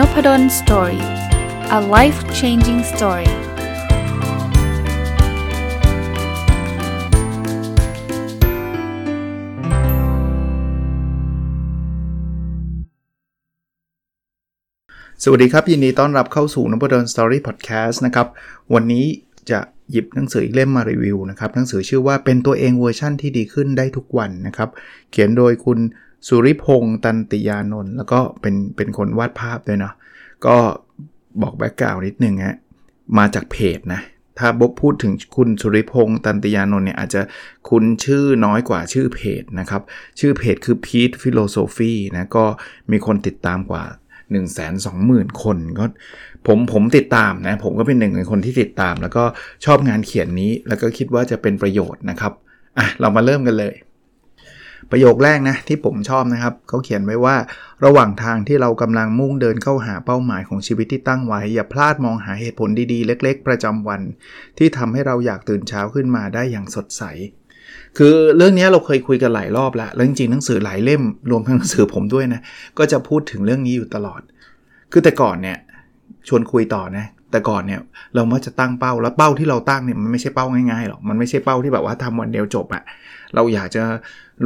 Nopadol Story a life changing story สวัสดีครับ ยินดีต้อนรับเข้าสู่นพดล Story พอดแคสต์นะครับ วันนี้จะหยิบหนังสืออีกเล่มมารีวิวนะครับ หนังสือชื่อว่าเป็นตัวเองเวอร์ชั่นที่ดีขึ้นได้ทุกวันนะครับ เขียนโดยคุณ สุริพงษ์ตันติยานนท์แล้วก็เป็นเป็นคนวาดภาพด้วยเนาะก็บอกแบ็กกราวนิดนึงฮะมาจากเพจนะ ถ้าบกพูดถึงคุณสุริพงษ์ตันติยานนท์เนี่ยอาจจะคุ้นชื่อน้อยกว่าชื่อเพจนะครับ ชื่อเพจคือ Pete Philosophy นะก็มีคนติดตามกว่า 1 2 0 0 0 0 คนก็ผมผมติดตามนะ ผมก็เป็นหนึ่งในคนที่ติดตาม แล้วก็ชอบงานเขียนนี้ แล้วก็คิดว่าจะเป็นประโยชน์นะครับอะเรามาเริ่มกันเลย ประโยคแรกนะที่ผมชอบนะครับเขาเขียนไว้ว่า ระหว่างทางที่เรากำลังมุ่งเดินเข้าหาเป้าหมายของชีวิตที่ตั้งไว้ อย่าพลาดมองหาเหตุผลดีๆ เล็ก ๆ ประจำวัน ที่ทำให้เราอยากตื่นเช้าขึ้นมาได้อย่างสดใส คือเรื่องนี้เราเคยคุยกันหลายรอบแล้วแล้วจริงๆหนังสือหลายเล่มรวมทั้งหนังสือผมด้วยนะก็จะพูดถึงเรื่องนี้อยู่ตลอด คือแต่ก่อนเนี่ยชวนคุยต่อนะ แต่ก่อนเนี่ยเรามักจะตั้งเป้าแล้วเป้าที่เราตั้งเนี่ยมันไม่ใช่เป้าง่ายๆหรอกมันไม่ใช่เป้าที่แบบว่าทำวันเดียวจบอะเราอยากจะ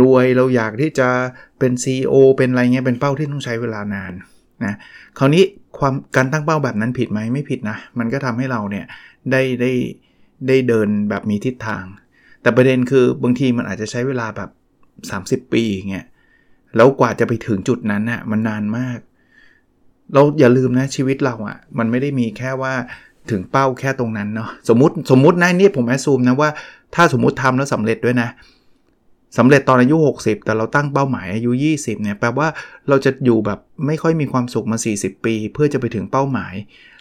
รวยเราอยากที่จะเป็น CEO เป็นอะไรเงี้ยเป็นเป้าที่ต้องใช้เวลานานนะคราวนี้ความการตั้งเป้าแบบนั้นผิดไหมไม่ผิดนะมันก็ทำให้เราเนี่ยได้ได้ได้เดินแบบมีทิศทาง แต่ประเด็นคือบางทีมันอาจจะใช้เวลาแบบ 30 ปีเงี้ยแล้วกว่าจะไปถึงจุดนั้นน่ะมันนานมาก เราอย่าลืมนะชีวิตเราอะ่ะ มันไม่ได้มีแค่ว่าถึงเป้าแค่ตรงนั้นเนาะสมมติสมมตินะนี่ผมแอสซูมนะว่าถ้าสมมติทำแล้วสำเร็จด้วยนะสำเร็จตอนอายุ 60 แต่เราตั้งเป้าหมายอายุ 20เนี่ยแปลว่าเราจะอยู่แบบไม่ค่อยมีความสุขมา 40 ปี เพื่อจะไปถึงเป้าหมาย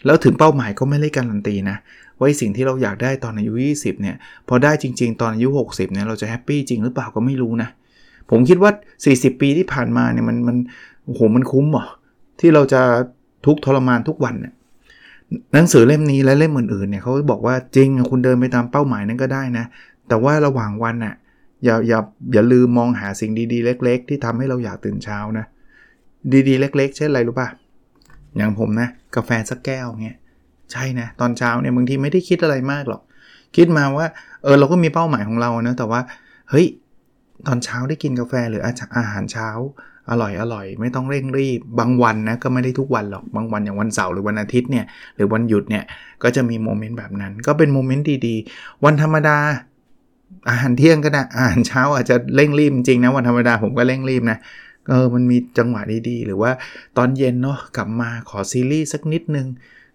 แล้วถึงเป้าหมายก็ไม่ได้การันตีนะว่าสิ่งที่เราอยากได้ตอนอายุ 20เนี่ยพอได้จริง ๆ ตอนอายุ 60เนี่ยเราจะแฮปปี้จริงหรือเปล่าก็ไม่รู้นะผมคิดว่า 40 ปีที่ผ่านมาเนี่ยมันมันโอ้โหมันคุ้มเหรอ ที่เราจะทุกทรมานทุกวันเนี่ยหนังสือเล่มนี้และเล่มอื่นๆเนี่ยเขาบอกว่าจริงคุณเดินไปตามเป้าหมายนั้นก็ได้นะ แต่ว่าระหว่างวันน่ะอย่าอย่าอย่าลืมมองหาสิ่งดีๆ เล็ก ๆ ที่ทำให้เราอยากตื่นเช้านะ ดีๆ เล็ก ๆ เช่นอะไรรู้ป่ะอย่างผมนะกาแฟสักแก้วเงี้ยใช่นะตอนเช้าเนี่ยบางทีไม่ได้คิดอะไรมากหรอก คิดมาว่าเออเราก็มีเป้าหมายของเรานะแต่ว่าเฮ้ยตอนเช้าได้กินกาแฟหรืออาหารเช้า อร่อยอร่อย ไม่ต้องเร่งรีบบางวันนะก็ไม่ได้ทุกวันหรอกบางวันอย่างวันเสาร์หรือวันอาทิตย์เนี่ยหรือวันหยุดเนี่ยก็จะมี moment แบบนั้น ก็เป็น moment ดีๆ วันธรรมดาอาหารเที่ยงก็ได้อาหารเช้าอาจจะเร่งรีบจริงนะวันธรรมดาผมก็เร่งรีบนะเออมันมีจังหวะดีๆ หรือว่าตอนเย็นเนาะกลับมาขอซีรีส์สักนิดนึง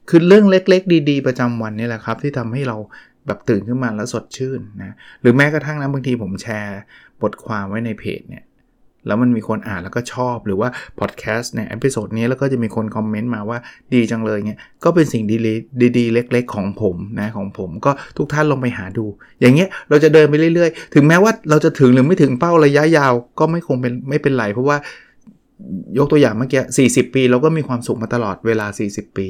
คือเรื่องเล็กๆ ดีๆ ประจำวันนี่แหละครับ ที่ทำให้เราแบบตื่นขึ้นมาแล้วสดชื่นนะหรือแม้กระทั่งนะบางทีผมแชร์บทความไว้ในเพจเนี่ย แล้วมันมีคนอ่านแล้วก็ชอบหรือว่าพอดแคสต์ใน episode นี้แล้วก็จะมีคนคอมเมนต์มาว่าดีจังเลยเงี้ยก็เป็นสิ่งดีๆดีๆเล็ก ๆ ของผมนะของผมก็ทุกท่านลองไปหาดู อย่างเงี้ยเราจะเดินไปเรื่อยๆ ถึงแม้ว่าเราจะถึงหรือไม่ถึงเป้าระยะยาวก็ไม่คงเป็นไม่เป็นไรเพราะว่ายกตัวอย่างเมื่อกี้ 40 ปี เราก็มีความสุขมาตลอดเวลา 40 ปี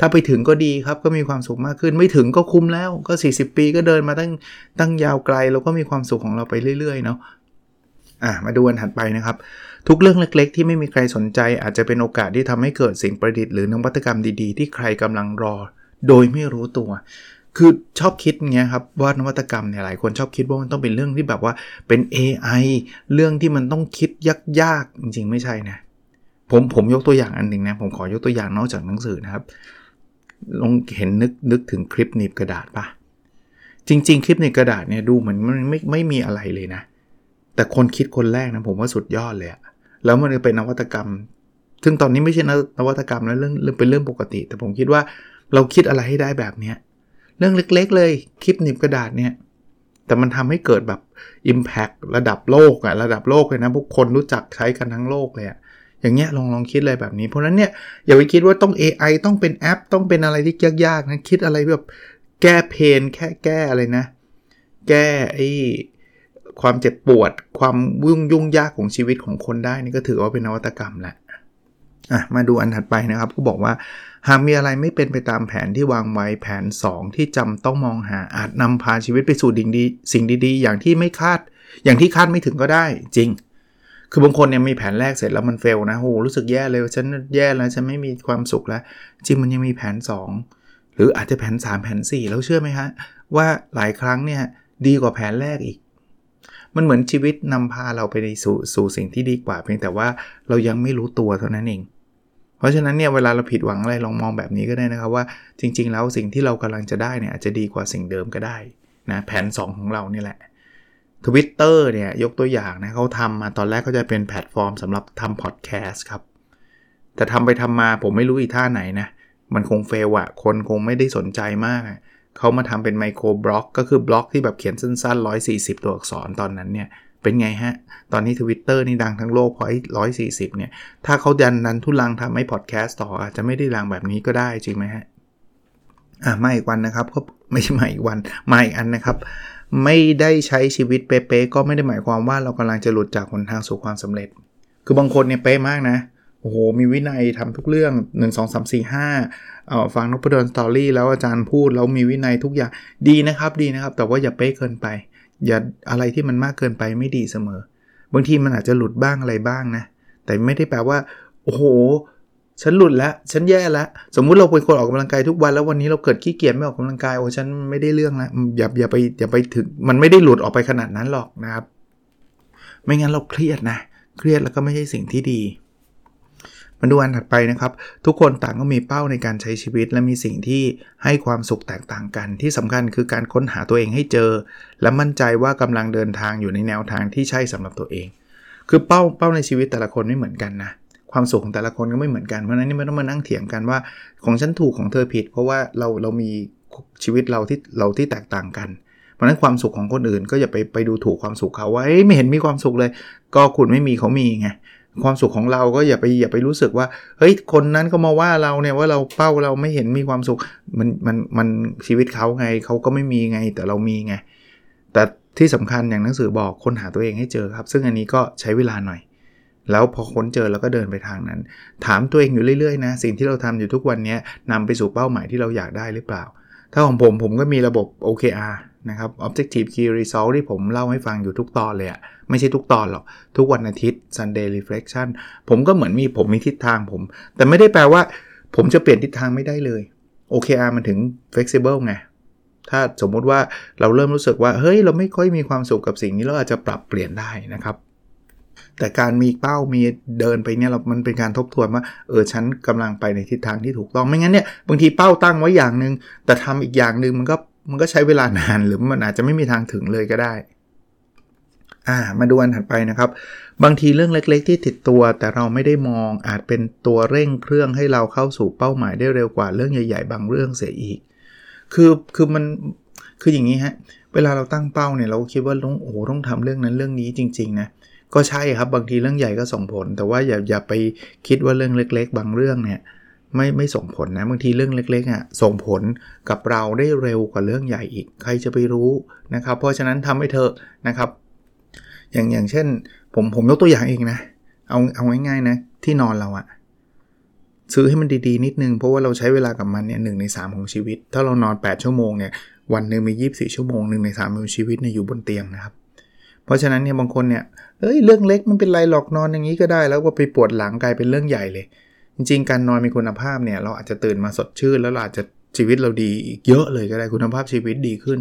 ถ้าไปถึงก็ดีครับก็มีความสุขมากขึ้น ไม่ถึงก็คุ้มแล้วก็ 40 ปีก็เดินมาตั้งตั้งยาวไกลเราก็มีความสุขของเราไปเรื่อยๆเนาะ อะมาดูอันถัดไปนะครับ ทุกเรื่องเล็กๆ ที่ไม่มีใครสนใจ อาจจะเป็นโอกาสที่ทำให้เกิดสิ่งประดิษฐ์หรือนวัตกรรมดีๆ ที่ใครกำลังรอ โดยไม่รู้ตัว คือชอบคิดเงี้ยครับว่านวัตกรรมเนี่ยหลายคนชอบคิดว่ามันต้องเป็นเรื่องที่แบบว่าเป็น AI เรื่องที่มันต้องคิดยากๆจริง ๆ ไม่ใช่นะผมผมยกตัวอย่างอันหนึ่งนะผมขอยกตัวอย่างนอกจากหนังสือนะครับ ลองเห็นนึกนึกถึงคลิปหนีบกระดาษปะจริง ๆ คลิปในกระดาษเนี่ยดูเหมือนมันไม่ไม่มีอะไรเลยนะ แต่คนคิดคนแรกนะผมว่าสุดยอดเลยแล้วมันเป็นนวัตกรรม ซึ่งตอนนี้ไม่ใช่นวัตกรรมแล้วเรื่องเป็นเรื่องปกติ แต่ผมคิดว่าเราคิดอะไรให้ได้แบบเนี้ยเรื่องเล็กๆ เลยคลิปหนีบกระดาษเนี่ยแต่มันทำให้เกิดแบบ Impact ระดับโลกอะระดับโลกเลยนะพวกคนรู้จักใช้กันทั้งโลกเลยอะอย่างเงี้ยลองลองคิดอะไรแบบนี้ เพราะนั้นเนี่ยอย่าไปคิดว่าต้อง AI ต้องเป็นแอป ต้องเป็นอะไรที่ยากๆนะคิดอะไรแบบแก้เพนแค่แก้อะไรนะ แก้ไอ ความเจ็บปวด ความวุ่งยุ่งยากของชีวิตของคนได้นี่ก็ถือว่าเป็นนวัตกรรมแหละอะมาดูอันถัดไปนะครับก็บอกว่า หากมีอะไรไม่เป็นไปตามแผนที่วางไว้แผน 2 ที่จำต้องมองหาอาจนำพาชีวิตไปสู่ดิ่งดี สิ่งดีๆ อย่างที่ไม่คาด อย่างที่คาดไม่ถึงก็ได้จริง คือบางคนเนี่ยมีแผนแรกเสร็จแล้วมันเฟลนะโหรู้สึกแย่เลยฉันแย่แล้วฉันไม่มีความสุขแล้ว จริงมันยังมีแผน 2 หรืออาจจะแผน 3 แผน 4 แล้วเชื่อไหมฮะว่าหลายครั้งเนี่ยดีกว่าแผนแรกอีก มันเหมือนชีวิตนำพาเราไปสู่สู่สิ่งที่ดีกว่า เพียงแต่ว่าเรายังไม่รู้ตัวเท่านั้นเอง เพราะฉะนั้นเนี่ยเวลาเราผิดหวังอะไรลองมองแบบนี้ก็ได้นะครับว่าจริง ๆ แล้วสิ่งที่เรากำลังจะได้เนี่ยอาจจะดีกว่าสิ่งเดิมก็ได้นะแผน 2 ของเรานี่แหละทวิตเตอร์เนี่ยยกตัวอย่างนะเขาทำมาตอนแรกเขาจะเป็นแพลตฟอร์มสำหรับทำพอดแคสต์ครับ แต่ทำไปทำมาผมไม่รู้อีท่าไหนนะ มันคง fail อะคนคงไม่ได้สนใจมาก เขามาทำเป็น microblog ก็คือบล็อกที่แบบเขียนสั้นๆ 140 ตัวอักษรตอนนั้นเนี่ยเป็นไงฮะ ตอนนี้ Twitter นี่ดังทั้งโลกเพราะไอ้ร้อยสี่สิบเนี่ย ถ้าเขาดันนันทุลังทำให้พอดแคสต์ต่ออาจจะไม่ได้ดังแบบนี้ก็ได้จริงไหมฮะ อ่ามาอีกวันนะครับก็ไม่ใช่มาอีกวัน มาอีกอันนะครับ ไม่ได้ใช้ชีวิตเป๊ะๆก็ไม่ได้หมายความว่าเรากำลังจะหลุดจากหนทางสู่ความสำเร็จ คือบางคนเนี่ยเป๊ะมากนะ อ้โหมีวินัยทำทุกเรื่อง 1 2 3 4 5เอ่อฟังนพดลสตอรี่แล้วอาจารย์พูดแล้วมีวินัยทุกอย่างดีนะครับดีนะครับ แต่ว่าอย่าเป๊ะเกินไป อย่าอะไรที่มันมากเกินไปไม่ดีเสมอ บางทีมันอาจจะหลุดบ้างอะไรบ้างนะ แต่ไม่ได้แปลว่า โอ้โห ฉันหลุดแล้วฉันแย่แล้วสมมุติเราเป็นคนออกกำลังกายทุกวันแล้ววันนี้เราเกิดขี้เกียจไม่ออกกำลังกายโอ้ฉันไม่ได้เรื่องแล้วอย่าอย่าไปอย่าไปถึงมันไม่ได้หลุดออกไปขนาดนั้นหรอกนะครับ ไม่งั้นเราเครียดนะ เครียดแล้วก็ไม่ใช่สิ่งที่ดี มาดูอันถัดไปนะครับ ทุกคนต่างก็มีเป้าในการใช้ชีวิต และมีสิ่งที่ให้ความสุขแตกต่างกัน ที่สำคัญคือการค้นหาตัวเองให้เจอ และมั่นใจว่ากำลังเดินทางอยู่ในแนวทางที่ใช่สำหรับตัวเอง คือเป้าเป้าในชีวิตแต่ละคนไม่เหมือนกันนะความสุขของแต่ละคนก็ไม่เหมือนกันเพราะนั้นนี่ไม่ต้องมานั่งเถียงกันว่า ของฉันถูกของเธอผิด เพราะว่าเราเรามีชีวิตเราที่เราที่แตกต่างกัน เพราะนั้นความสุขของคนอื่นก็อย่าไปไปดูถูกความสุขเขาว่าไม่เห็นมีความสุขเลย ก็คุณไม่มีเขามีไง ความสุขของเราก็อย่าไปอย่าไปรู้สึกว่าเฮ้ยคนนั้นก็มาว่าเราเนี่ยว่าเราเป้าเราไม่เห็นมีความสุขมันมันมันชีวิตเขาไงเขาก็ไม่มีไงแต่เรามีไงแต่ที่สำคัญอย่างหนังสือบอกคนหาตัวเองให้เจอครับ ซึ่งอันนี้ก็ใช้เวลาหน่อย แล้วพอค้นเจอแล้วก็เดินไปทางนั้น ถามตัวเองอยู่เรื่อยๆนะสิ่งที่เราทำอยู่ทุกวันนี้นำไปสู่เป้าหมายที่เราอยากได้หรือเปล่า ถ้าของผมผมก็มีระบบ OKR นะครับ Objective Key Result ที่ผมเล่าให้ฟังอยู่ทุกตอนเลยอะไม่ใช่ทุกตอนหรอก ทุกวันอาทิตย์ Sunday Reflection ผมก็เหมือนมีผมมีทิศทางผม แต่ไม่ได้แปลว่า ผมจะเปลี่ยนทิศทางไม่ได้เลย OKR มันถึง flexible ไง ถ้าสมมุติว่าเราเริ่มรู้สึกว่า เฮ้ย เราไม่ค่อยมีความสุขกับสิ่งนี้เราอาจจะปรับเปลี่ยนได้นะครับ แต่การมีเป้ามีเดินไปเนี่ยเรา มันเป็นการทบทวนว่า เออ ฉันกำลังไปในทิศทางที่ถูกต้อง ไม่งั้นเนี่ย บางทีเป้าตั้งไว้อย่างหนึ่งแต่ทำอีกอย่างหนึ่งมันก็ มันก็ใช้เวลานานหรือมันอาจจะไม่มีทางถึงเลยก็ได้อ่ามาดูอันถัดไปนะครับ บางทีเรื่องเล็กๆ ที่ติดตัว แต่เราไม่ได้มองอาจเป็นตัวเร่งเครื่องให้เราเข้าสู่เป้าหมายได้เร็วกว่าเรื่องใหญ่ๆ บางเรื่องเสียอีก คือคือมันคืออย่างนี้ฮะเวลาเราตั้งเป้าเนี่ยเราคิดว่าต้องโอ้โหต้องทำเรื่องนั้นเรื่องนี้จริง ๆ นะก็ใช่ครับบางทีเรื่องใหญ่ก็ส่งผล แต่ว่าอย่าอย่าไปคิดว่าเรื่องเล็ก ๆ บางเรื่องเนี่ย ไม่ไม่ส่งผลนะบางทีเรื่องเล็กๆอะส่งผลกับเราได้เร็วกว่าเรื่องใหญ่อีก ใครจะไปรู้นะครับ เพราะฉะนั้นทำให้เธอนะครับ อย่างอย่างเช่น ผมผมยกตัวอย่างเองนะ เอาเอาง่ายๆนะ ที่นอนเราอะซื้อให้มันดีๆ นิดนึง เพราะว่าเราใช้เวลากับมันเนี่ยหในสของชีวิต ถ้าเรานอน 8 ชั่วโมงเนี่ยวันหนึ่งมี 24 ชั่วโมงหนึ่งใน3ของชีวิตเนี่ยอยู่บนเตียงนะครับเพราะฉะนั้นเนี่ยบางคนเนี่ยเอ้ยเรื่องเล็กมันเป็นไรหรอกนอนอย่างนี้ก็ได้ แล้วก็ไปปวดหลังกลายเป็นเรื่องใหญ่เลย จริงๆการนอนมีคุณภาพเนี่ยเราอาจจะตื่นมาสดชื่น แล้วเราอาจจะชีวิตเราดีอีกเยอะเลยก็ได้คุณภาพชีวิตดีขึ้น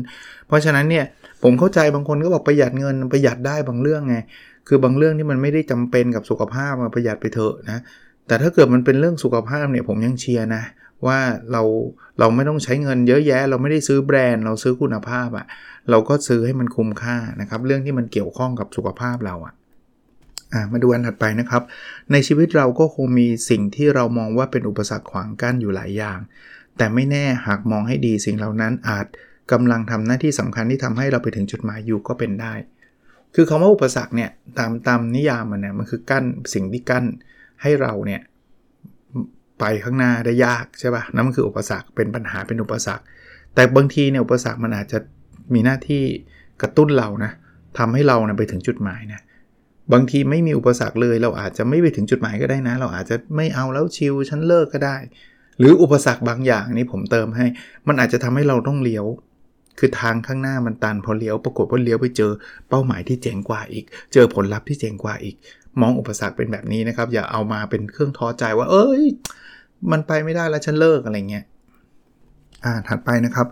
เพราะฉะนั้นเนี่ยผมเข้าใจบางคนก็บอกประหยัดเงินประหยัดได้บางเรื่องไงคือบางเรื่องที่มันไม่ได้จำเป็นกับสุขภาพมาประหยัดไปเถอะนะแต่ถ้าเกิดมันเป็นเรื่องสุขภาพเนี่ยผมยังเชียร์นะว่าเราเราไม่ต้องใช้เงินเยอะแยะ เราไม่ได้ซื้อแบรนด์ เราซื้อคุณภาพอะเราก็ซื้อให้มันคุ้มค่านะครับเรื่องที่มันเกี่ยวข้องกับสุขภาพเราอะอะ มาดูอันถัดไปนะครับ ในชีวิตเราก็คงมีสิ่งที่เรามองว่าเป็นอุปสรรคขวางกั้นอยู่หลายอย่าง แต่ไม่แน่หากมองให้ดีสิ่งเหล่านั้นอาจกำลังทำหน้าที่สำคัญที่ทำให้เราไปถึงจุดหมายอยู่ก็เป็นได้ คือคาว่าอุปสรรคเนี่ยตามตามนิยามมันเนี่ยมันคือกั้นสิ่งที่กั้นให้เราเนี่ยไปข้างหน้าได้ยากใช่ปะ่ะนั่นมันคืออุปสรรคเป็นปัญหาเป็นอุปสรรค แต่บางทีเนี่ยอุปสรรคมันอาจจะมีหน้าที่กระตุ้นเรานะทำให้เรานะไปถึงจุดหมายนะ บางทีไม่มีอุปสรรคเลย เราอาจจะไม่ไปถึงจุดหมายก็ได้นะ เราอาจจะไม่เอาแล้วชิวฉันเลิกก็ได้ หรืออุปสรรคบางอย่างนี่ผมเติมให้ มันอาจจะทำให้เราต้องเลี้ยว คือทางข้างหน้ามันตันพอเลี้ยวปรากฏว่าเลี้ยวไปเจอเป้าหมายที่เจ๋งกว่าอีก เจอผลลัพธ์ที่เจ๋งกว่าอีก มองอุปสรรคเป็นแบบนี้นะครับ อย่าเอามาเป็นเครื่องท้อใจว่า เอ้ย มันไปไม่ได้แล้วฉันเลิกอะไรเงี้ยอ่าถัดไปนะครับ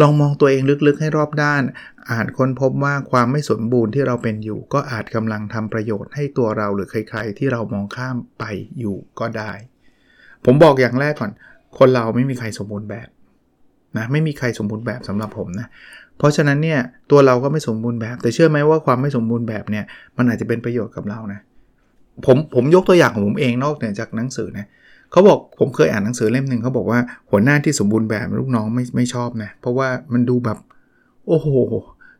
ลองมองตัวเองลึกๆให้รอบด้าน อาจค้นพบว่าความไม่สมบูรณ์ที่เราเป็นอยู่ ก็อาจกำลังทำประโยชน์ให้ตัวเราหรือใคร ๆ ที่เรามองข้ามไปอยู่ก็ได้ ผมบอกอย่างแรกก่อน คนเราไม่มีใครสมบูรณ์แบบนะไม่มีใครสมบูรณ์แบบสำหรับผมนะเพราะฉะนั้นเนี่ยตัวเราก็ไม่สมบูรณ์แบบ แต่เชื่อไหมว่าความไม่สมบูรณ์แบบเนี่ยมันอาจจะเป็นประโยชน์กับเรานะ ผมผมยกตัวอย่างของผมเองนอกเหนือจากหนังสือนะเขาบอกผมเคยอ่านหนังสือเล่มหนึ่งเขาบอกว่าหัวหน้าที่สมบูรณ์แบบลูกน้องไม่ไม่ชอบนะเพราะว่ามันดูแบบ โอ้โห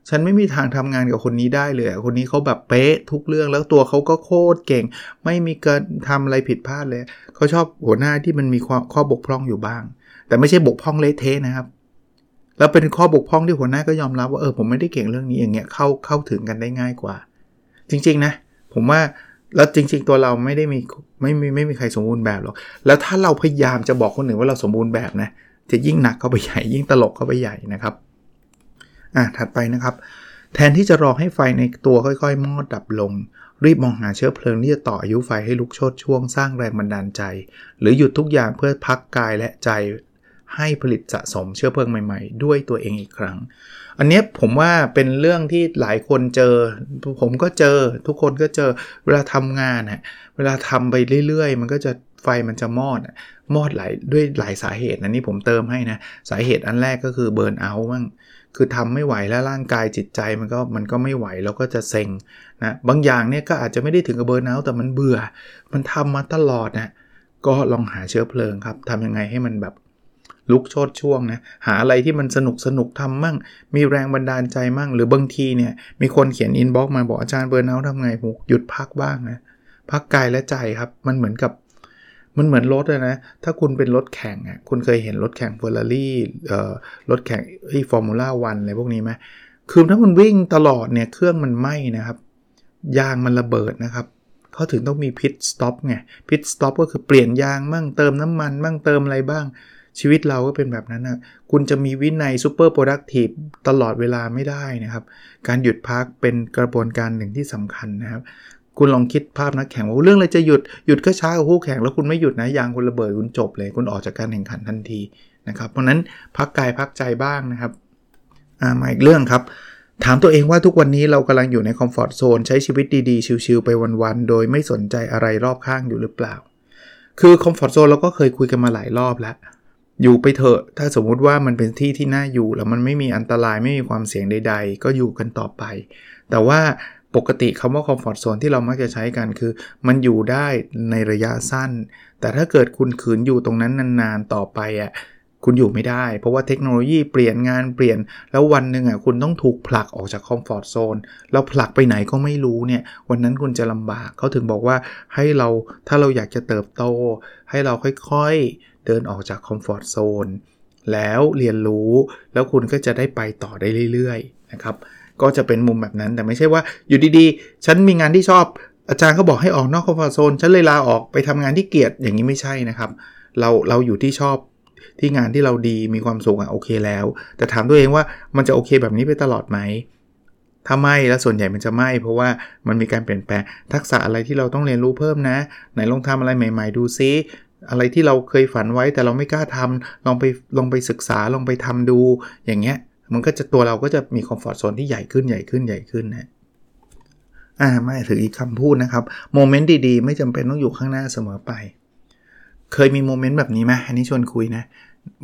ฉันไม่มีทางทำงานกับคนนี้ได้เลย คนนี้เขาแบบเป๊ะทุกเรื่องแล้วตัวเขาก็โคตรเก่ง ไม่มีการทำอะไรผิดพลาดเลย เขาชอบหัวหน้าที่มันมีข้อบกพร่องอยู่บ้าง แต่ไม่ใช่บกพร่องเละเทะนะครับ แล้วเป็นข้อบกพร่องที่หัวหน้าก็ยอมรับว่าเออผมไม่ได้เก่งเรื่องนี้อย่างเงี้ยเข้าเข้าถึงกันได้ง่ายกว่า จริงๆนะ ผมว่า แล้วจริง ๆ ตัวเราไม่ได้มีไม่มีไม่มีใครสมบูรณ์แบบหรอก แล้วถ้าเราพยายามจะบอกคนอื่นว่าเราสมบูรณ์แบบนะ จะยิ่งหนักเข้าไปใหญ่ ยิ่งตลกเข้าไปใหญ่นะครับ อะ ถัดไปนะครับ แทนที่จะรอให้ไฟในตัวค่อยๆ มอดดับลง รีบมองหาเชื้อเพลิงที่จะต่ออายุไฟให้ลุกโชดช่วงสร้างแรงบันดาลใจ หรือหยุดทุกอย่างเพื่อพักกายและใจให้ผลิตสะสมเชื้อเพลิงใหม่ ๆ ด้วยตัวเองอีกครั้ง อันนี้ผมว่าเป็นเรื่องที่หลายคนเจอ ผมก็เจอ ทุกคนก็เจอเวลาทำงานฮะเวลาทำไปเรื่อย ๆ มันก็จะไฟมันจะมอดมอดหลายด้วยหลายสาเหตุนะนี่ผมเติมให้นะ สาเหตุอันแรกก็คือเบิร์นเอาท์มั่งคือทำไม่ไหวแล้วร่างกายจิตใจมันก็มันก็ไม่ไหวแล้วก็จะเซ็งนะบางอย่างเนี่ยก็อาจจะไม่ได้ถึงกับเบิร์นเอาท์แต่มันเบื่อ มันทำมาตลอดนะก็ลองหาเชื้อเพลิงครับทำยังไงให้มันแบบ ลุกโชดช่วงนะหาอะไรที่มันสนุกสนุกทำมั่ง มีแรงบันดาลใจมั่ง หรือบางทีเนี่ยมีคนเขียน inbox มาบอกอาจารย์ burnout ทำไงผมหยุดพักบ้างนะพักกายและใจครับ มันเหมือนกับมันเหมือนรถนะ ถ้าคุณเป็นรถแข่งอะคุณเคยเห็นรถแข่งเฟอร์รารี่เอ่อรถแข่งไอ้ Formula One อะไรพวกนี้ไหมคือถ้ามันวิ่งตลอดเนี่ยเครื่องมันไหม้นะครับ ยางมันระเบิดนะครับเขาถึงต้องมี pit stop ไงpit stop ก็คือเปลี่ยนยางมั่งเติมน้ำมันมั่งเติมอะไรบ้าง ชีวิตเราก็เป็นแบบนั้นนะคุณจะมีวินัย super productive ตลอดเวลาไม่ได้นะครับ การหยุดพักเป็นกระบวนการหนึ่งที่สำคัญนะครับ คุณลองคิดภาพนักแข่งว่าเรื่องอะไรจะหยุดหยุดก็ช้ากับคู่แข่งแล้วคุณไม่หยุดนะยางคุณระเบิดคุณจบเลย คุณออกจากการแข่งขันทันทีนะครับ เพราะนั้นพักกายพักใจบ้างนะครับอ่ามาอีกเรื่องครับถามตัวเองว่าทุกวันนี้เรากำลังอยู่ใน comfort zone ใช้ชีวิตดีๆ chill ๆไปวันๆ โดยไม่สนใจอะไรรอบข้างอยู่หรือเปล่า คือ comfort zone เราก็เคยคุยกันมาหลายรอบแล้ว อยู่ไปเถอะ ถ้าสมมุติว่ามันเป็นที่ที่น่าอยู่ แล้วมันไม่มีอันตรายไม่มีความเสี่ยงใด ๆ ก็อยู่กันต่อไป แต่ว่าปกติคำว่า comfort zone ที่เรามักจะใช้กันคือ มันอยู่ได้ในระยะสั้น แต่ถ้าเกิดคุณขืนอยู่ตรงนั้นนานๆต่อไปอะ คุณอยู่ไม่ได้ เพราะว่าเทคโนโลยีเปลี่ยนงานเปลี่ยน แล้ววันหนึ่งอะคุณต้องถูกผลักออกจาก comfort zoneแล้วผลักไปไหนก็ไม่รู้เนี่ย วันนั้นคุณจะลำบากเขาถึงบอกว่าให้เราถ้าเราอยากจะเติบโต ให้เราค่อยๆ เดินออกจาก comfort zone แล้วเรียนรู้แล้วคุณก็จะได้ไปต่อได้เรื่อยๆนะครับก็จะเป็นมุมแบบนั้นแต่ไม่ใช่ว่าอยู่ดีๆ ฉันมีงานที่ชอบอาจารย์เขาบอกให้ออกนอก comfort zone ฉันเลยลาออกไปทำงานที่เกลียดอย่างนี้ไม่ใช่นะครับ เราเราอยู่ที่ชอบ ที่งานที่เราดีมีความสุขอะโอเคแล้ว แต่ถามตัวเองว่ามันจะโอเคแบบนี้ไปตลอดไหมถ้าไม่แล้วส่วนใหญ่มันจะไม่ เพราะว่ามันมีการเปลี่ยนแปลงทักษะอะไรที่เราต้องเรียนรู้เพิ่มนะ ไหนลองทำอะไรใหม่ ๆ ดูซิอะไรที่เราเคยฝันไว้แต่เราไม่กล้าทำลองไปลองไปศึกษาลองไปทำดูอย่างเงี้ยมันก็จะตัวเราก็จะมีคอมฟอร์ทโซนที่ใหญ่ขึ้นใหญ่ขึ้นใหญ่ขึ้นนะอ่าไม่ถึงอีกคำพูดนะครับโมเมนต์ดีๆ ไม่จำเป็นต้องอยู่ข้างหน้าเสมอไป เคยมีโมเมนต์แบบนี้ไหมอันนี้ชวนคุยนะ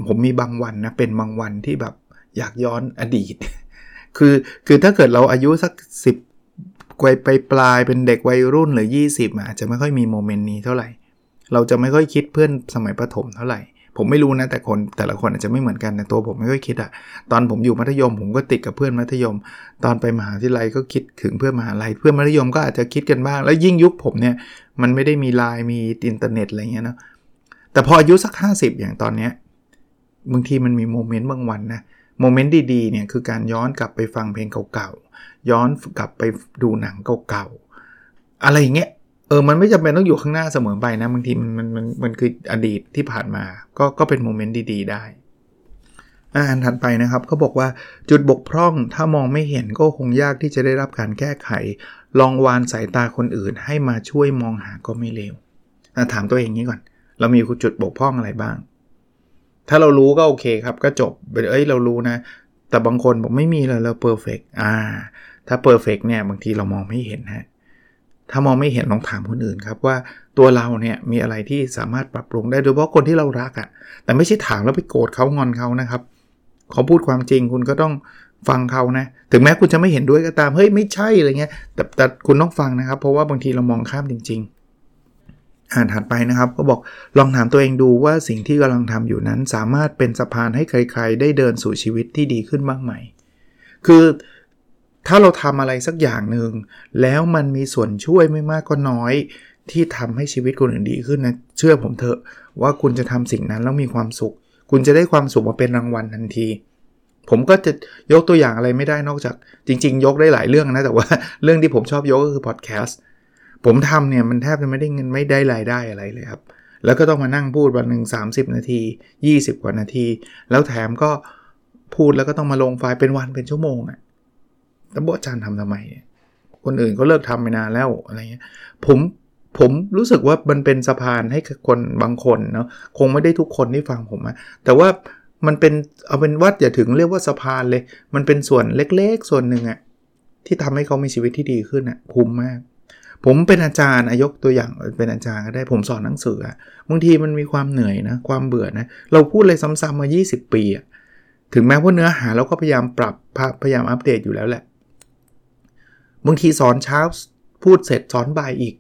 ผมมีบางวันนะ เป็นบางวันที่แบบอยากย้อนอดีต คือคือถ้าเกิดเราอายุสัก 10วัยไปปลายเป็นเด็กวัยรุ่นหรือ 20 อาจจะไม่ค่อยมีโมเมนต์นี้เท่าไหร่ เราจะไม่ค่อยคิดเพื่อนสมัยประถมเท่าไหร่ ผมไม่รู้นะ แต่คนแต่ละคนอาจจะไม่เหมือนกันแต่ตัวผมไม่ค่อยคิดอะตอนผมอยู่มัธยม ผมก็ติดกับเพื่อนมัธยม ตอนไปมหาวิทยาลัยก็คิดถึงเพื่อนมหาลัย เพื่อนมัธยมก็อาจจะคิดกันบ้าง แล้วยิ่งยุคผมเนี่ยมันไม่ได้มีไลน์มีอินเทอร์เน็ตอะไรเงี้ยนะ แต่พออายุสัก 50 อย่างตอนเนี้ยบางทีมันมี moment บางวันนะ moment ดีๆเนี่ยคือการย้อนกลับไปฟังเพลงเก่าๆ ย้อนกลับไปดูหนังเก่าๆ อะไรอย่างเงี้ยเออมันไม่จำเป็นต้องอยู่ข้างหน้าเสมอไปนะบางทีมันมันมันมันคืออดีตที่ผ่านมา ก็ก็เป็น moment ดีๆได้อ่านถัดไปนะครับเขาบอกว่าจุดบกพร่องถ้ามองไม่เห็นก็คงยากที่จะได้รับการแก้ไข ลองวานสายตาคนอื่นให้มาช่วยมองหาก็ไม่เลวถามตัวเองนี้ก่อน เรามีจุดบกพร่องอะไรบ้าง ถ้าเรารู้ก็โอเคครับ ก็จบเอ้ยเรารู้นะ แต่บางคนบอกไม่มีเลยเรา perfect อ่า ถ้า perfect เนี่ยบางทีเรามองไม่เห็นฮะถ้ามองไม่เห็นลองถามคนอื่นครับว่าตัวเราเนี่ยมีอะไรที่สามารถปรับปรุงได้โดยเฉพาะคนที่เรารักอะ่ะ แต่ไม่ใช่ถามแล้วไปโกรธเขางอนเขานะครับเขาพูดความจริงคุณก็ต้องฟังเขานะ ถึงแม้คุณจะไม่เห็นด้วยก็ตาม เฮ้ยไม่ใช่อะไรเงี้ย แต่แต่คุณต้องฟังนะครับ เพราะว่าบางทีเรามองข้ามจริง อ่านถัดไปนะครับก็บอกลองถามตัวเองดูว่าสิ่งที่กำลังทำอยู่นั้น สามารถเป็นสะพานให้ใคร ๆ ได้เดินสู่ชีวิตที่ดีขึ้นบ้างไหม คือถ้าเราทำอะไรสักอย่างหนึ่งแล้วมันมีส่วนช่วยไม่มากก็น้อย ที่ทำให้ชีวิตคนอื่นดีขึ้นนะเชื่อผมเถอะว่าคุณจะทำสิ่งนั้นแล้วมีความสุข คุณจะได้ความสุขมาเป็นรางวัลทันที ผมก็จะยกตัวอย่างอะไรไม่ได้นอกจาก จริง ๆ ยกได้หลายเรื่องนะแต่ว่าเรื่องที่ผมชอบยกก็คือพอดแคสต์ ผมทำเนี่ยมันแทบจะไม่ได้เงินไม่ได้รายได้อะไรเลยครับ แล้วก็ต้องมานั่งพูดวันหนึ่ง30 นาที 20 กว่านาที แล้วแถมก็พูดแล้วก็ต้องมาลงไฟล์เป็นวันเป็นชั่วโมงอะ่ะแล้วบอาจารย์ทำทำไมเนี่ยคนอื่นก็เลิกทำไปนานแล้วอะไรเงี้ยผมผมรู้สึกว่ามันเป็นสะพานให้คนบางคนเนาะคงไม่ได้ทุกคนที่ฟังผมอะแต่ว่ามันเป็นเอาเป็นวัดอย่าถึงเรียกว่าสะพานเลย มันเป็นส่วนเล็กๆ ส่วนหนึ่งอะที่ทำให้เขามีชีวิตที่ดีขึ้นอะคุ้มมาก ผมเป็นอาจารย์อายกตัวอย่างเป็นอาจารย์ก็ได้ผมสอนหนังสืออะบางทีมันมีความเหนื่อยนะความเบื่อนะเราพูดอะไรซ้ำๆมา 20 ปีอะถึงแม้ว่าเนื้อหาเราก็พยายามปรับพยายามอัปเดตอยู่แล้วแหละ บางทีสอนเช้าพูดเสร็จสอนบ่ายอีก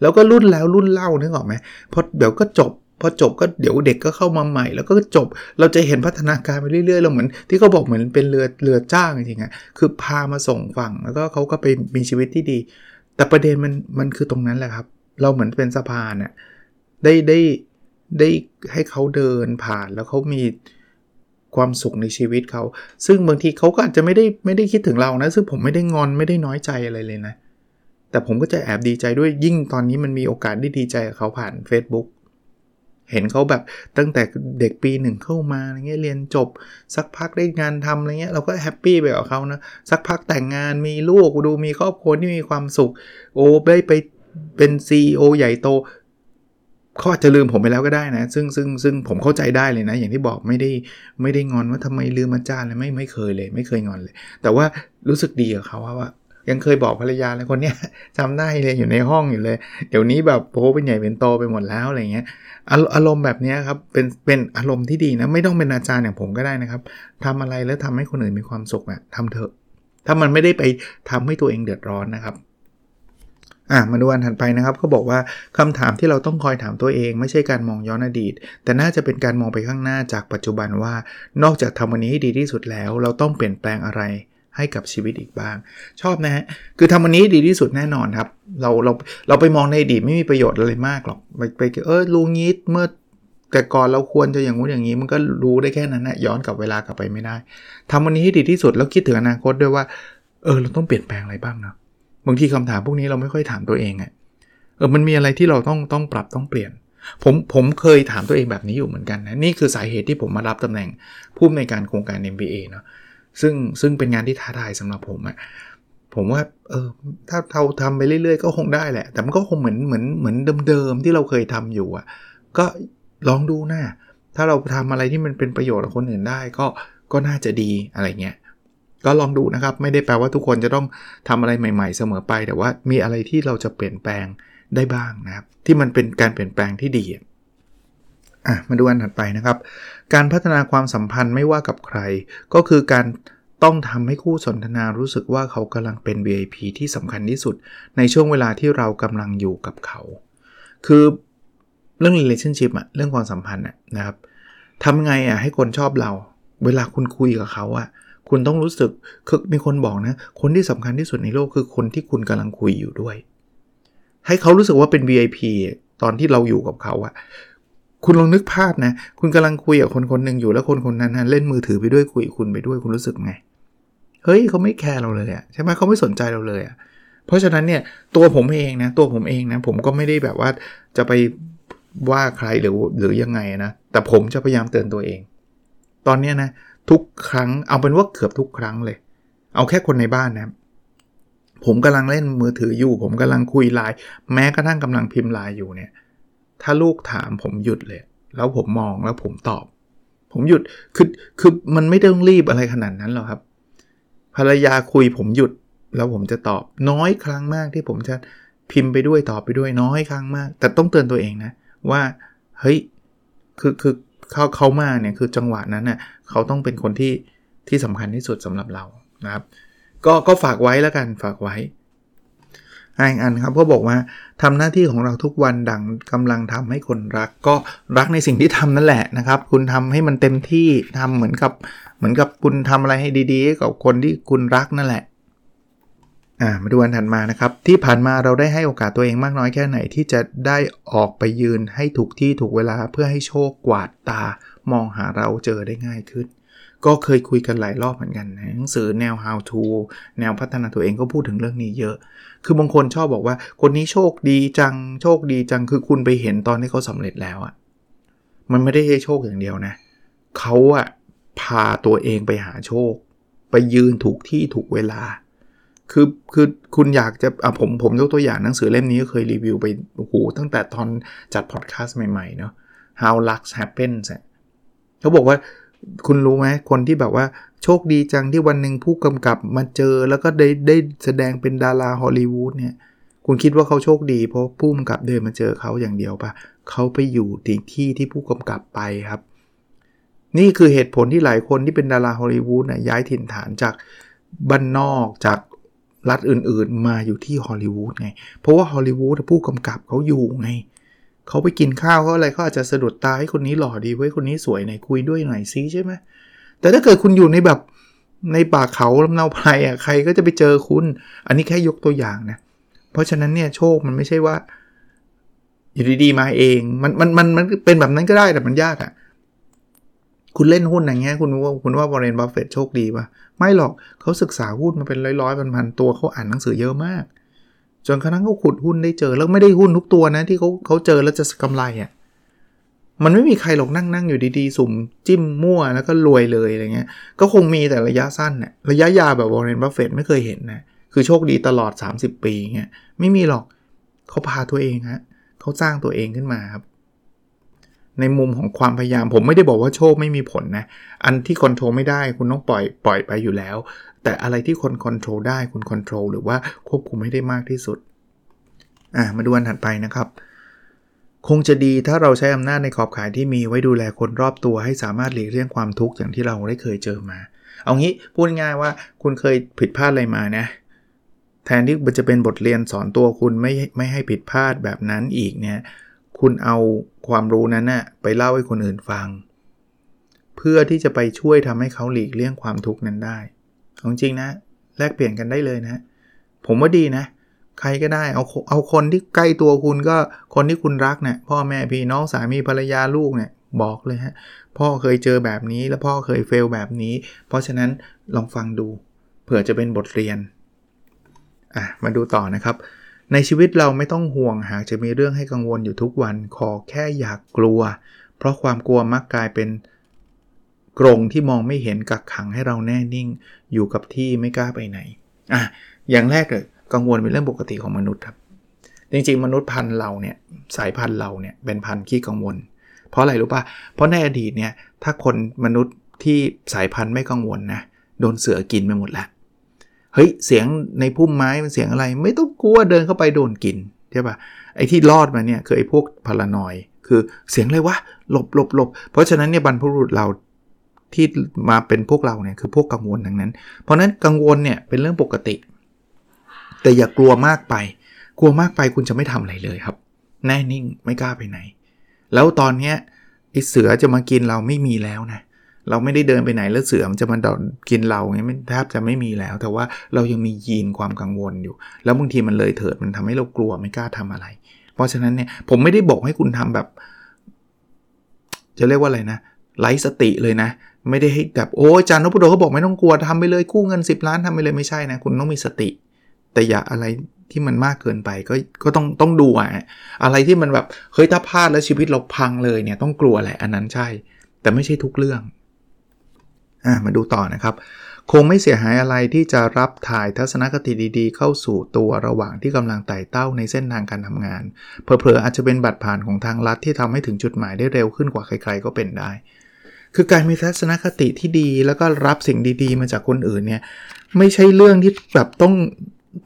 แล้วก็รุ่นแล้วรุ่นเล่านึกออกไหมพอเดี๋ยวก็จบพอจบก็เดี๋ยวเด็กก็เข้ามาใหม่ แล้วก็จบเราจะเห็นพัฒนาการไปเรื่อยๆเราเหมือน ที่เขาบอกเหมือนเป็นเรือเรือจ้างจริงๆอะคือพามาส่งฝั่งแล้วก็เขาก็ไปมีชีวิตที่ดี แต่ประเด็นมันมันคือตรงนั้นแหละครับ เราเหมือนเป็นสะพานอะได้ได้ได้ให้เขาเดินผ่านแล้วเขามีความสุขในชีวิตเขา ซึ่งบางทีเขาก็อาจจะไม่ได้ไม่ได้คิดถึงเรานะ ซึ่งผมไม่ได้งอนไม่ได้น้อยใจอะไรเลยนะ แต่ผมก็จะแอบดีใจด้วยยิ่งตอนนี้มันมีโอกาสได้ดีใจกับเขาผ่าน Facebook เห็นเขาแบบตั้งแต่เด็กปีหนึ่งเข้ามาอะไรเงี้ยเรียนจบ สักพักได้งานทำอะไรเงี้ยเราก็ happy ไปกับเขานะสักพักแต่งงานมีลูกดูมีครอบครัวที่มีความสุข โอ้ได้ไปเป็น CEO ใหญ่โตเขาอาจจะลืมผมไปแล้วก็ได้นะ ซึ่งซึ่งซึ่งผมเข้าใจได้เลยนะ อย่างที่บอกไม่ได้ไม่ได้งอนว่าทำไมลืมอาจารย์เลยไม่ไม่เคยเลย ไม่เคยงอนเลย แต่ว่ารู้สึกดีกับเขาว่าว่า ยังเคยบอกภรรยาเลยคนเนี้ยจำได้เลยอยู่ในห้องอยู่เลย เดี๋ยวนี้แบบโอ้เป็นใหญ่เป็นโตไปหมดแล้วอะไรเงี้ยอารมณ์แบบนี้ครับเป็นเป็นอารมณ์ที่ดีนะไม่ต้องเป็นอาจารย์อย่างผมก็ได้นะครับทำอะไรแล้วทำให้คนอื่นมีความสุขอะทำเถอะ ถ้ามันไม่ได้ไปทำให้ตัวเองเดือดร้อนนะครับอะมาดูอันถัดไปนะครับเขาบอกว่าคำถามที่เราต้องคอยถามตัวเอง ไม่ใช่การมองย้อนอดีต แต่น่าจะเป็นการมองไปข้างหน้าจากปัจจุบันว่า นอกจากทำวันนี้ให้ดีที่สุดแล้ว เราต้องเปลี่ยนแปลงอะไร ให้กับชีวิตอีกบ้าง ชอบนะฮะ คือทำวันนี้ดีที่สุดแน่นอนครับ เราเราเราไปมองในอดีตไม่มีประโยชน์อะไรมากหรอก ไปไปเออลุงงี้เมื่อแต่ก่อนเราควรจะอย่างงู้นอย่างนี้มันก็รู้ได้แค่นั้นนะย้อนกลับเวลากลับไปไม่ได้ทำวันนี้ให้ดีที่สุดแล้วคิดถึงอนาคตด้วยว่า เออ เราต้องเปลี่ยนแปลงอะไรบ้างนะบางทีคำถามพวกนี้เราไม่ค่อยถามตัวเองอะเออมันมีอะไรที่เราต้องต้องปรับต้องเปลี่ยน ผมผมเคยถามตัวเองแบบนี้อยู่เหมือนกันนะนี่คือสาเหตุที่ผมมารับตำแหน่งผู้อำนวยการโครงการ MBA เนาะ ซึ่งซึ่งเป็นงานที่ท้าทายสำหรับผมอะผมว่าเออถ้าเราทำไปเรื่อยๆ ก็คงได้แหละ แต่มันก็คงเหมือนเหมือนเหมือนเดิมๆที่เราเคยทำอยู่อะก็ลองดูนะ ถ้าเราทำอะไรที่มันเป็นประโยชน์กับคนอื่นได้ก็ก็น่าจะดีอะไรเงี้ยก็ลองดูนะครับ ไม่ได้แปลว่าทุกคนจะต้องทำอะไรใหม่ ๆ เสมอไป แต่ว่ามีอะไรที่เราจะเปลี่ยนแปลงได้บ้างนะครับ ที่มันเป็นการเปลี่ยนแปลงที่ดี อะมาดูอันถัดไปนะครับ การพัฒนาความสัมพันธ์ไม่ว่ากับใคร ก็คือการต้องทำให้คู่สนทนารู้สึกว่าเขากำลังเป็น VIP ที่สำคัญที่สุด ในช่วงเวลาที่เรากำลังอยู่กับเขา คือเรื่อง relationship อะเรื่องความสัมพันธ์อะนะครับทำไงอะให้คนชอบเรา เวลาคุณคุยกับเขาอะคุณต้องรู้สึกคือมีคนบอกนะ คนที่สำคัญที่สุดในโลกคือคนที่คุณกำลังคุยอยู่ด้วย ให้เขารู้สึกว่าเป็น VIP ตอนที่เราอยู่กับเขาอะ คุณลองนึกภาพนะ คุณกำลังคุยกับคนคนหนึ่งอยู่แล้วคนคนนั้นเล่นมือถือไปด้วยคุยคุณไปด้วยคุณรู้สึกไง เฮ้ยเขาไม่แคร์เราเลยอะใช่ไหมเขาไม่สนใจเราเลยอะเพราะฉะนั้นเนี่ยตัวผมเองนะตัวผมเองนะผมก็ไม่ได้แบบว่าจะไปว่าใครหรือหรือยังไงนะแต่ผมจะพยายามเตือนตัวเอง ตอนนี้นะทุกครั้งเอาเป็นว่าเกือบทุกครั้งเลย เอาแค่คนในบ้านนะผมกำลังเล่นมือถืออยู่ ผมกำลังคุยไลน์แม้กระทั่งกำลังพิมพ์ไลน์อยู่เนี่ย ถ้าลูกถามผมหยุดเลย แล้วผมมองแล้วผมตอบ ผมหยุดคือคือมันไม่ต้องรีบอะไรขนาดนั้นหรอกครับ ภรรยาคุยผมหยุดแล้วผมจะตอบน้อยครั้งมากที่ผมจะพิมพ์ไปด้วยตอบไปด้วยน้อยครั้งมาก แต่ต้องเตือนตัวเองนะ ว่าเฮ้ยคือคือเขาเขามาเนี่ยคือจังหวะนั้นเน่ยเขาต้องเป็นคนที่ที่สำคัญที่สุดสำหรับเรานะครับ ก็ก็ฝากไว้แล้วกันฝากไว้ อีกอันครับก็บอกว่าทำหน้าที่ของเราทุกวันดังกำลังทำให้คนรัก ก็รักในสิ่งที่ทำนั่นแหละนะครับ คุณทำให้มันเต็มที่ทำเหมือนกับเหมือนกับคุณทำอะไรให้ดีๆกับคนที่คุณรักนั่นแหละอ่ามาดูอันถัดมานะครับ ที่ผ่านมาเราได้ให้โอกาสตัวเองมากน้อยแค่ไหน ที่จะได้ออกไปยืนให้ถูกที่ถูกเวลาเพื่อให้โชคกวาดตามองหาเราเจอได้ง่ายขึ้น ก็เคยคุยกันหลายรอบเหมือนกันหนังสือแนว how to แนวพัฒนาตัวเองก็พูดถึงเรื่องนี้เยอะ คือบางคนชอบบอกว่า คนนี้โชคดีจังโชคดีจังคือคุณไปเห็นตอนที่เขาสำเร็จแล้วอะ่ะมันไม่ได้ให้โชคอย่างเดียวนะเขาอะพาตัวเองไปหาโชค ไปยืนถูกที่ถูกเวลา คือคือคุณอยากจะอะผมผมยกตัวอย่างหนังสือเล่มนี้ก็เคยรีวิวไปโอ้โหตั้งแต่ตอนจัดพอดแคสต์ใหม่ๆเนาะ How Luck Happens เขาบอกว่า คุณรู้ไหมคนที่แบบว่าโชคดีจังที่วันหนึ่งผู้กำกับมาเจอแล้วก็ได้ได้แสดงเป็นดาราฮอลลีวูดเนี่ย คุณคิดว่าเขาโชคดี เพราะผู้กำกับเดินมาเจอเขาอย่างเดียวปะเขาไปอยู่ที่ที่ที่ผู้กำกับไปครับ นี่คือเหตุผลที่หลายคนที่เป็นดาราฮอลลีวูดนะย้ายถิ่นฐานจากบ้านนอกจากรัฐอื่นๆ มาอยู่ที่ฮอลลีวูดไง เพราะว่าฮอลลีวูดผู้กำกับเขาอยู่ไง เขาไปกินข้าวเขาอะไรเขาอาจจะสะดุดตาให้คนนี้หล่อดีไว้คนนี้สวยหน่อยคุยด้วยหน่อยซิใช่ไหมแต่ถ้าเกิดคุณอยู่ในแบบในป่าเขาลำเนาไพรอะใครก็จะไปเจอคุณ อันนี้แค่ยกตัวอย่างนะ เพราะฉะนั้นเนี่ยโชคมันไม่ใช่ว่า อยู่ดีๆมาเอง มันมันมันมันเป็นแบบนั้นก็ได้แต่มันยากอะ่ะ คุณเล่นหุ้นอย่างเงี้ยคุณว่าคุณว่า Warren Buffett โชคดีปะไม่หรอกเขาศึกษาหุ้นมาเป็นร้อยๆพันๆตัวเขาอ่านหนังสือเยอะมาก จนกระทั่งเขาขุดหุ้นได้เจอ แล้วไม่ได้หุ้นทุกตัวนะที่เขาเขาเจอแล้วจะกำไรอะ่ะมันไม่มีใครหรอกนั่งนั่งอยู่ดีๆ สุ่มจิ้มมั่วแล้วก็รวยเลยอะไรเงี้ย ก็คงมีแต่ระยะสั้นน่ะระยะยาวแบบ Warren Buffett ไม่เคยเห็นนะคือโชคดีตลอด 30 ปีเงี้ยไม่มีหรอกเขาพาตัวเองฮะเขาสร้างตัวเองขึ้นมาครับ ในมุมของความพยายามผมไม่ได้บอกว่าโชคไม่มีผลนะ อันที่ control ไม่ได้คุณต้องปล่อยปล่อยไปอยู่แล้ว แต่อะไรที่คุณ control ได้คุณ control หรือว่าควบคุมให้ได้มากที่สุดอะมาดูอันถัดไปนะครับ คงจะดีถ้าเราใช้อำนาจในขอบข่ายที่มีไว้ดูแลคนรอบตัวให้สามารถหลีกเลี่ยงความทุกข์อย่างที่เราได้เคยเจอมา เอางี้พูดง่ายว่าคุณเคยผิดพลาดอะไรมานะแทนที่มันจะเป็นบทเรียนสอนตัวคุณไม่ไม่ให้ผิดพลาดแบบนั้นอีกเนี่ยคุณเอาความรู้นั้นนะ่ะไปเล่าให้คนอื่นฟัง เพื่อที่จะไปช่วยทำให้เขาหลีกเลี่ยงความทุกข์นั้นได้ ของจริงนะ แลกเปลี่ยนกันได้เลยนะ ผมว่าดีนะ ใครก็ได้เอาเอาคนที่ใกล้ตัวคุณก็คนที่คุณรักเนะี่ยพ่อแม่พี่น้องสามีภรรยาลูกเนี่ยบอกเลยฮะ พ่อเคยเจอแบบนี้แล้วพ่อเคยเฟลแบบนี้ เพราะฉะนั้นลองฟังดู เผื่อจะเป็นบทเรียนอะมาดูต่อนะครับ ในชีวิตเราไม่ต้องห่วงหากจะมีเรื่องให้กังวลอยู่ทุกวัน ขอแค่อยากกลัว เพราะความกลัวมักกลายเป็น กรงที่มองไม่เห็นกักขังให้เราแน่นิ่ง อยู่กับที่ไม่กล้าไปไหนอะอย่างแรกเลยกังวลเป็นเรื่องปกติของมนุษย์ครับ จริงๆ มนุษย์พันธุ์เราเนี่ยสายพันธุ์เราเนี่ยเป็นพันธุ์ขี้กังวล เพราะอะไรรู้ปะ่ะเพราะในอดีตเนี่ยถ้าคนมนุษย์ที่สายพันธุ์ไม่กังวลนะโดนเสือกินไปหมดแล้วเฮ้ยเสียงในพุ่มไม้มันเสียงอะไร ไม่ต้องกลัวเดินเข้าไปโดนกินใช่ปะไอ้ที่รอดมาเนี่ยคือไอ้พวกพารานอยคือเสียงอะไรวะหลบหลบหลบเพราะฉะนั้นเนี่ยบรรพบุรุษเรา ที่มาเป็นพวกเราเนี่ยคือพวกกังวลทั้งนั้น เพราะนั้นกังวลเนี่ยเป็นเรื่องปกติ แต่อย่ากลัวมากไป กลัวมากไปคุณจะไม่ทำอะไรเลยครับ แน่นิ่งไม่กล้าไปไหน แล้วตอนเนี้ยไอเสือจะมากินเราไม่มีแล้วนะเราไม่ได้เดินไปไหนแล้วเสือมันจะมาดอนกินเราเงี้ยแทบจะไม่มีแล้ว แต่ว่าเรายังมียีนความกังวลอยู่ แล้วบางทีมันเลยเถิดมันทำให้เรากลัวไม่กล้าทำอะไร เพราะฉะนั้นเนี่ยผมไม่ได้บอกให้คุณทำแบบ จะเรียกว่าอะไรนะไร้สติเลยนะ ไม่ได้ให้แบบโอ้อาจารย์นพดลเขาบอกไม่ต้องกลัวทำไปเลยกู้เงิน 10 ล้านทำไปเลยไม่ใช่นะ คุณต้องมีสติ แต่อย่าอะไรที่มันมากเกินไปก็ก็ต้องต้องดูอะอะไรที่มันแบบเฮ้ยถ้าพลาดแล้วชีวิตเราพังเลยเนี่ยต้องกลัวแหละอันนั้นใช่ แต่ไม่ใช่ทุกเรื่องอะมาดูต่อนะครับ คงไม่เสียหายอะไรที่จะรับถ่ายทัศนคติดีๆ เข้าสู่ตัวระหว่างที่กำลังไต่เต้าในเส้นทางการทำงานเผลอๆอาจจะเป็นบัตรผ่านของทางลัดที่ทำให้ถึงจุดหมายได้เร็วขึ้นกว่าใครๆก็เป็นได้ คือการมีทัศนคติที่ดีแล้วก็รับสิ่งดี ๆ มาจากคนอื่นเนี่ยไม่ใช่เรื่องที่แบบต้อง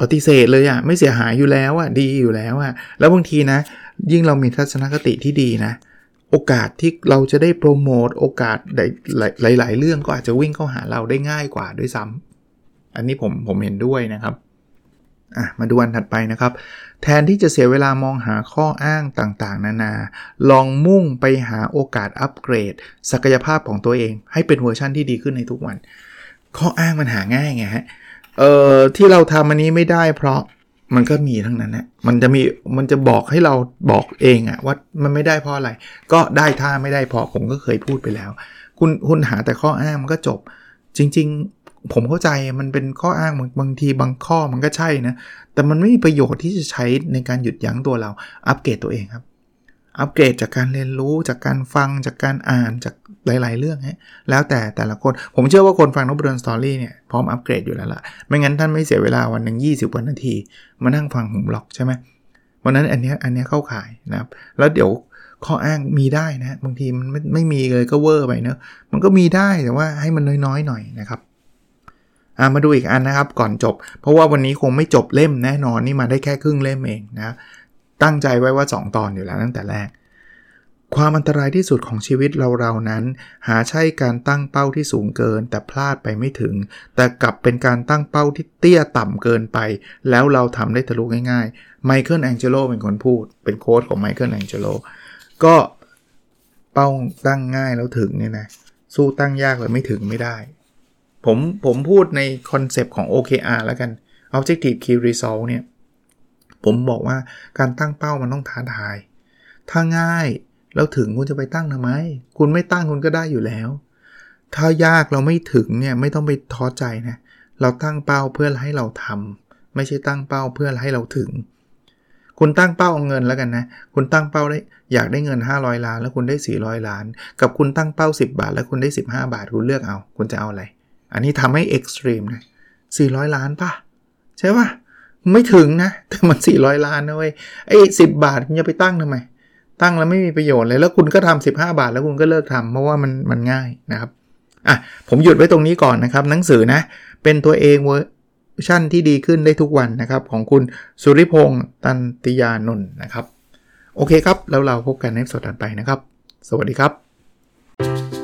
ปฏิเสธเลยอะ่ะไม่เสียหายอยู่แล้วอะ่ะดีอยู่แล้วอะ่ะแล้วบางทีนะ ยิ่งเรามีทัศนคติที่ดีนะ โอกาสที่เราจะได้โปรโมทโอกาสหลายๆเรื่องก็อาจจะวิ่งเข้าหาเราได้ง่ายกว่าด้วยซ้ำอันนี้ผมผมเห็นด้วยนะครับ อะมาดูอันถัดไปนะครับ แทนที่จะเสียเวลามองหาข้ออ้างต่างๆ นานา ลองมุ่งไปหาโอกาสอัปเกรด ศักยภาพของตัวเอง ให้เป็นเวอร์ชั่นที่ดีขึ้นในทุกวัน ข้ออ้างมันหาง่ายไงฮะเอ่อที่เราทำอันนี้ไม่ได้เพราะมันก็มีทั้งนั้นนะมันจะมี มันจะบอกให้เราบอกเองอะว่ามันไม่ได้เพราะอะไร ก็ได้ถ้าไม่ได้พอผมก็เคยพูดไปแล้ว คุณคุณหาแต่ข้ออ้างมันก็จบ จริง ผมเข้าใจมันเป็นข้ออ้างบางทีบางข้อมันก็ใช่นะ แต่มันไม่มีประโยชน์ที่จะใช้ในการหยุดยั้งตัวเรา อัปเกรดตัวเองครับ อัปเกรดจากการเรียนรู้จากการฟังจากการอ่านจากหลาย ๆ เรื่องฮะแล้วแต่แต่ละคน ผมเชื่อว่าคนฟังนบเรนสตอรี่เนี่ยพร้อมอัปเกรดอยู่แล้วล่ะ ไม่งั้นท่านไม่เสียเวลาวันหนึ่ง20กว่านาที มานั่งฟังผมบล็อกใช่ไหมวันนั้นอันนี้อันนี้เข้าข่ายนะครับ แล้วเดี๋ยวข้ออ้างมีได้นะบางทีมันไม่ไม่มีเลยก็เวอร์ไปเนอะมันก็มีได้แต่ว่าให้มันน้อยๆหน่อยนะครับ มาดูอีกอันนะครับก่อนจบ เพราะว่าวันนี้คงไม่จบเล่มแน่นอนนี่มาได้แค่ครึ่งเล่มเองนะตั้งใจไว้ว่า 2 ตอนอยู่แล้วตั้งแต่แรก ความอันตรายที่สุดของชีวิตเราเรานั้น หาใช่การตั้งเป้าที่สูงเกิน แต่พลาดไปไม่ถึง แต่กลับเป็นการตั้งเป้าที่เตี้ยต่ำเกินไป แล้วเราทำได้ทะลุง่ายๆไมเคิลแองเจโลเป็นคนพูด เป็นโค้ดของไมเคิลแองเจโลก็เป้าตั้งง่ายแล้วถึงเนี่ยนะสู้ตั้งยากเลยไม่ถึงไม่ได้ ผมผมพูดในคอนเซปต์ของ OKR แล้วกัน Objective Key Result เนี่ย ผมบอกว่าการตั้งเป้ามันต้องท้าทาย ถ้าง่ายแล้วถึงคุณจะไปตั้งทำไม คุณไม่ตั้งคุณก็ได้อยู่แล้ว ถ้ายากเราไม่ถึงเนี่ยไม่ต้องไปท้อใจนะ เราตั้งเป้าเพื่อให้เราทำไม่ใช่ตั้งเป้าเพื่อให้เราถึง คุณตั้งเป้าเอาเงินแล้วกันนะ คุณตั้งเป้าได้อยากได้เงิน 500 ล้าน แล้วคุณได้ 400 ล้าน กับคุณตั้งเป้า 10 บาท แล้วคุณได้ 15 บาท คุณเลือกเอา คุณจะเอาอะไร อันนี้ทำให้ extreme นะ400ล้านป่ะ ใช่ป่ะ ไม่ถึงนะ แต่มัน 400 ล้านนะเว้ยไอ้สิบาทคุณจะไปตั้งทำไม ตั้งแล้วไม่มีประโยชน์เลย แล้วคุณก็ทำ15 บาท แล้วคุณก็เลิกทำเพราะว่ามันมันง่ายนะครับอะผมหยุดไว้ตรงนี้ก่อนนะครับ หนังสือนะ เป็นตัวเองเวอร์ชั่นที่ดีขึ้นได้ทุกวันนะครับ ของคุณสุริพงษ์ตันติยานนท์นะครับ โอเคครับ แล้วเราพบกันในสดถัดไปนะครับ สวัสดีครับ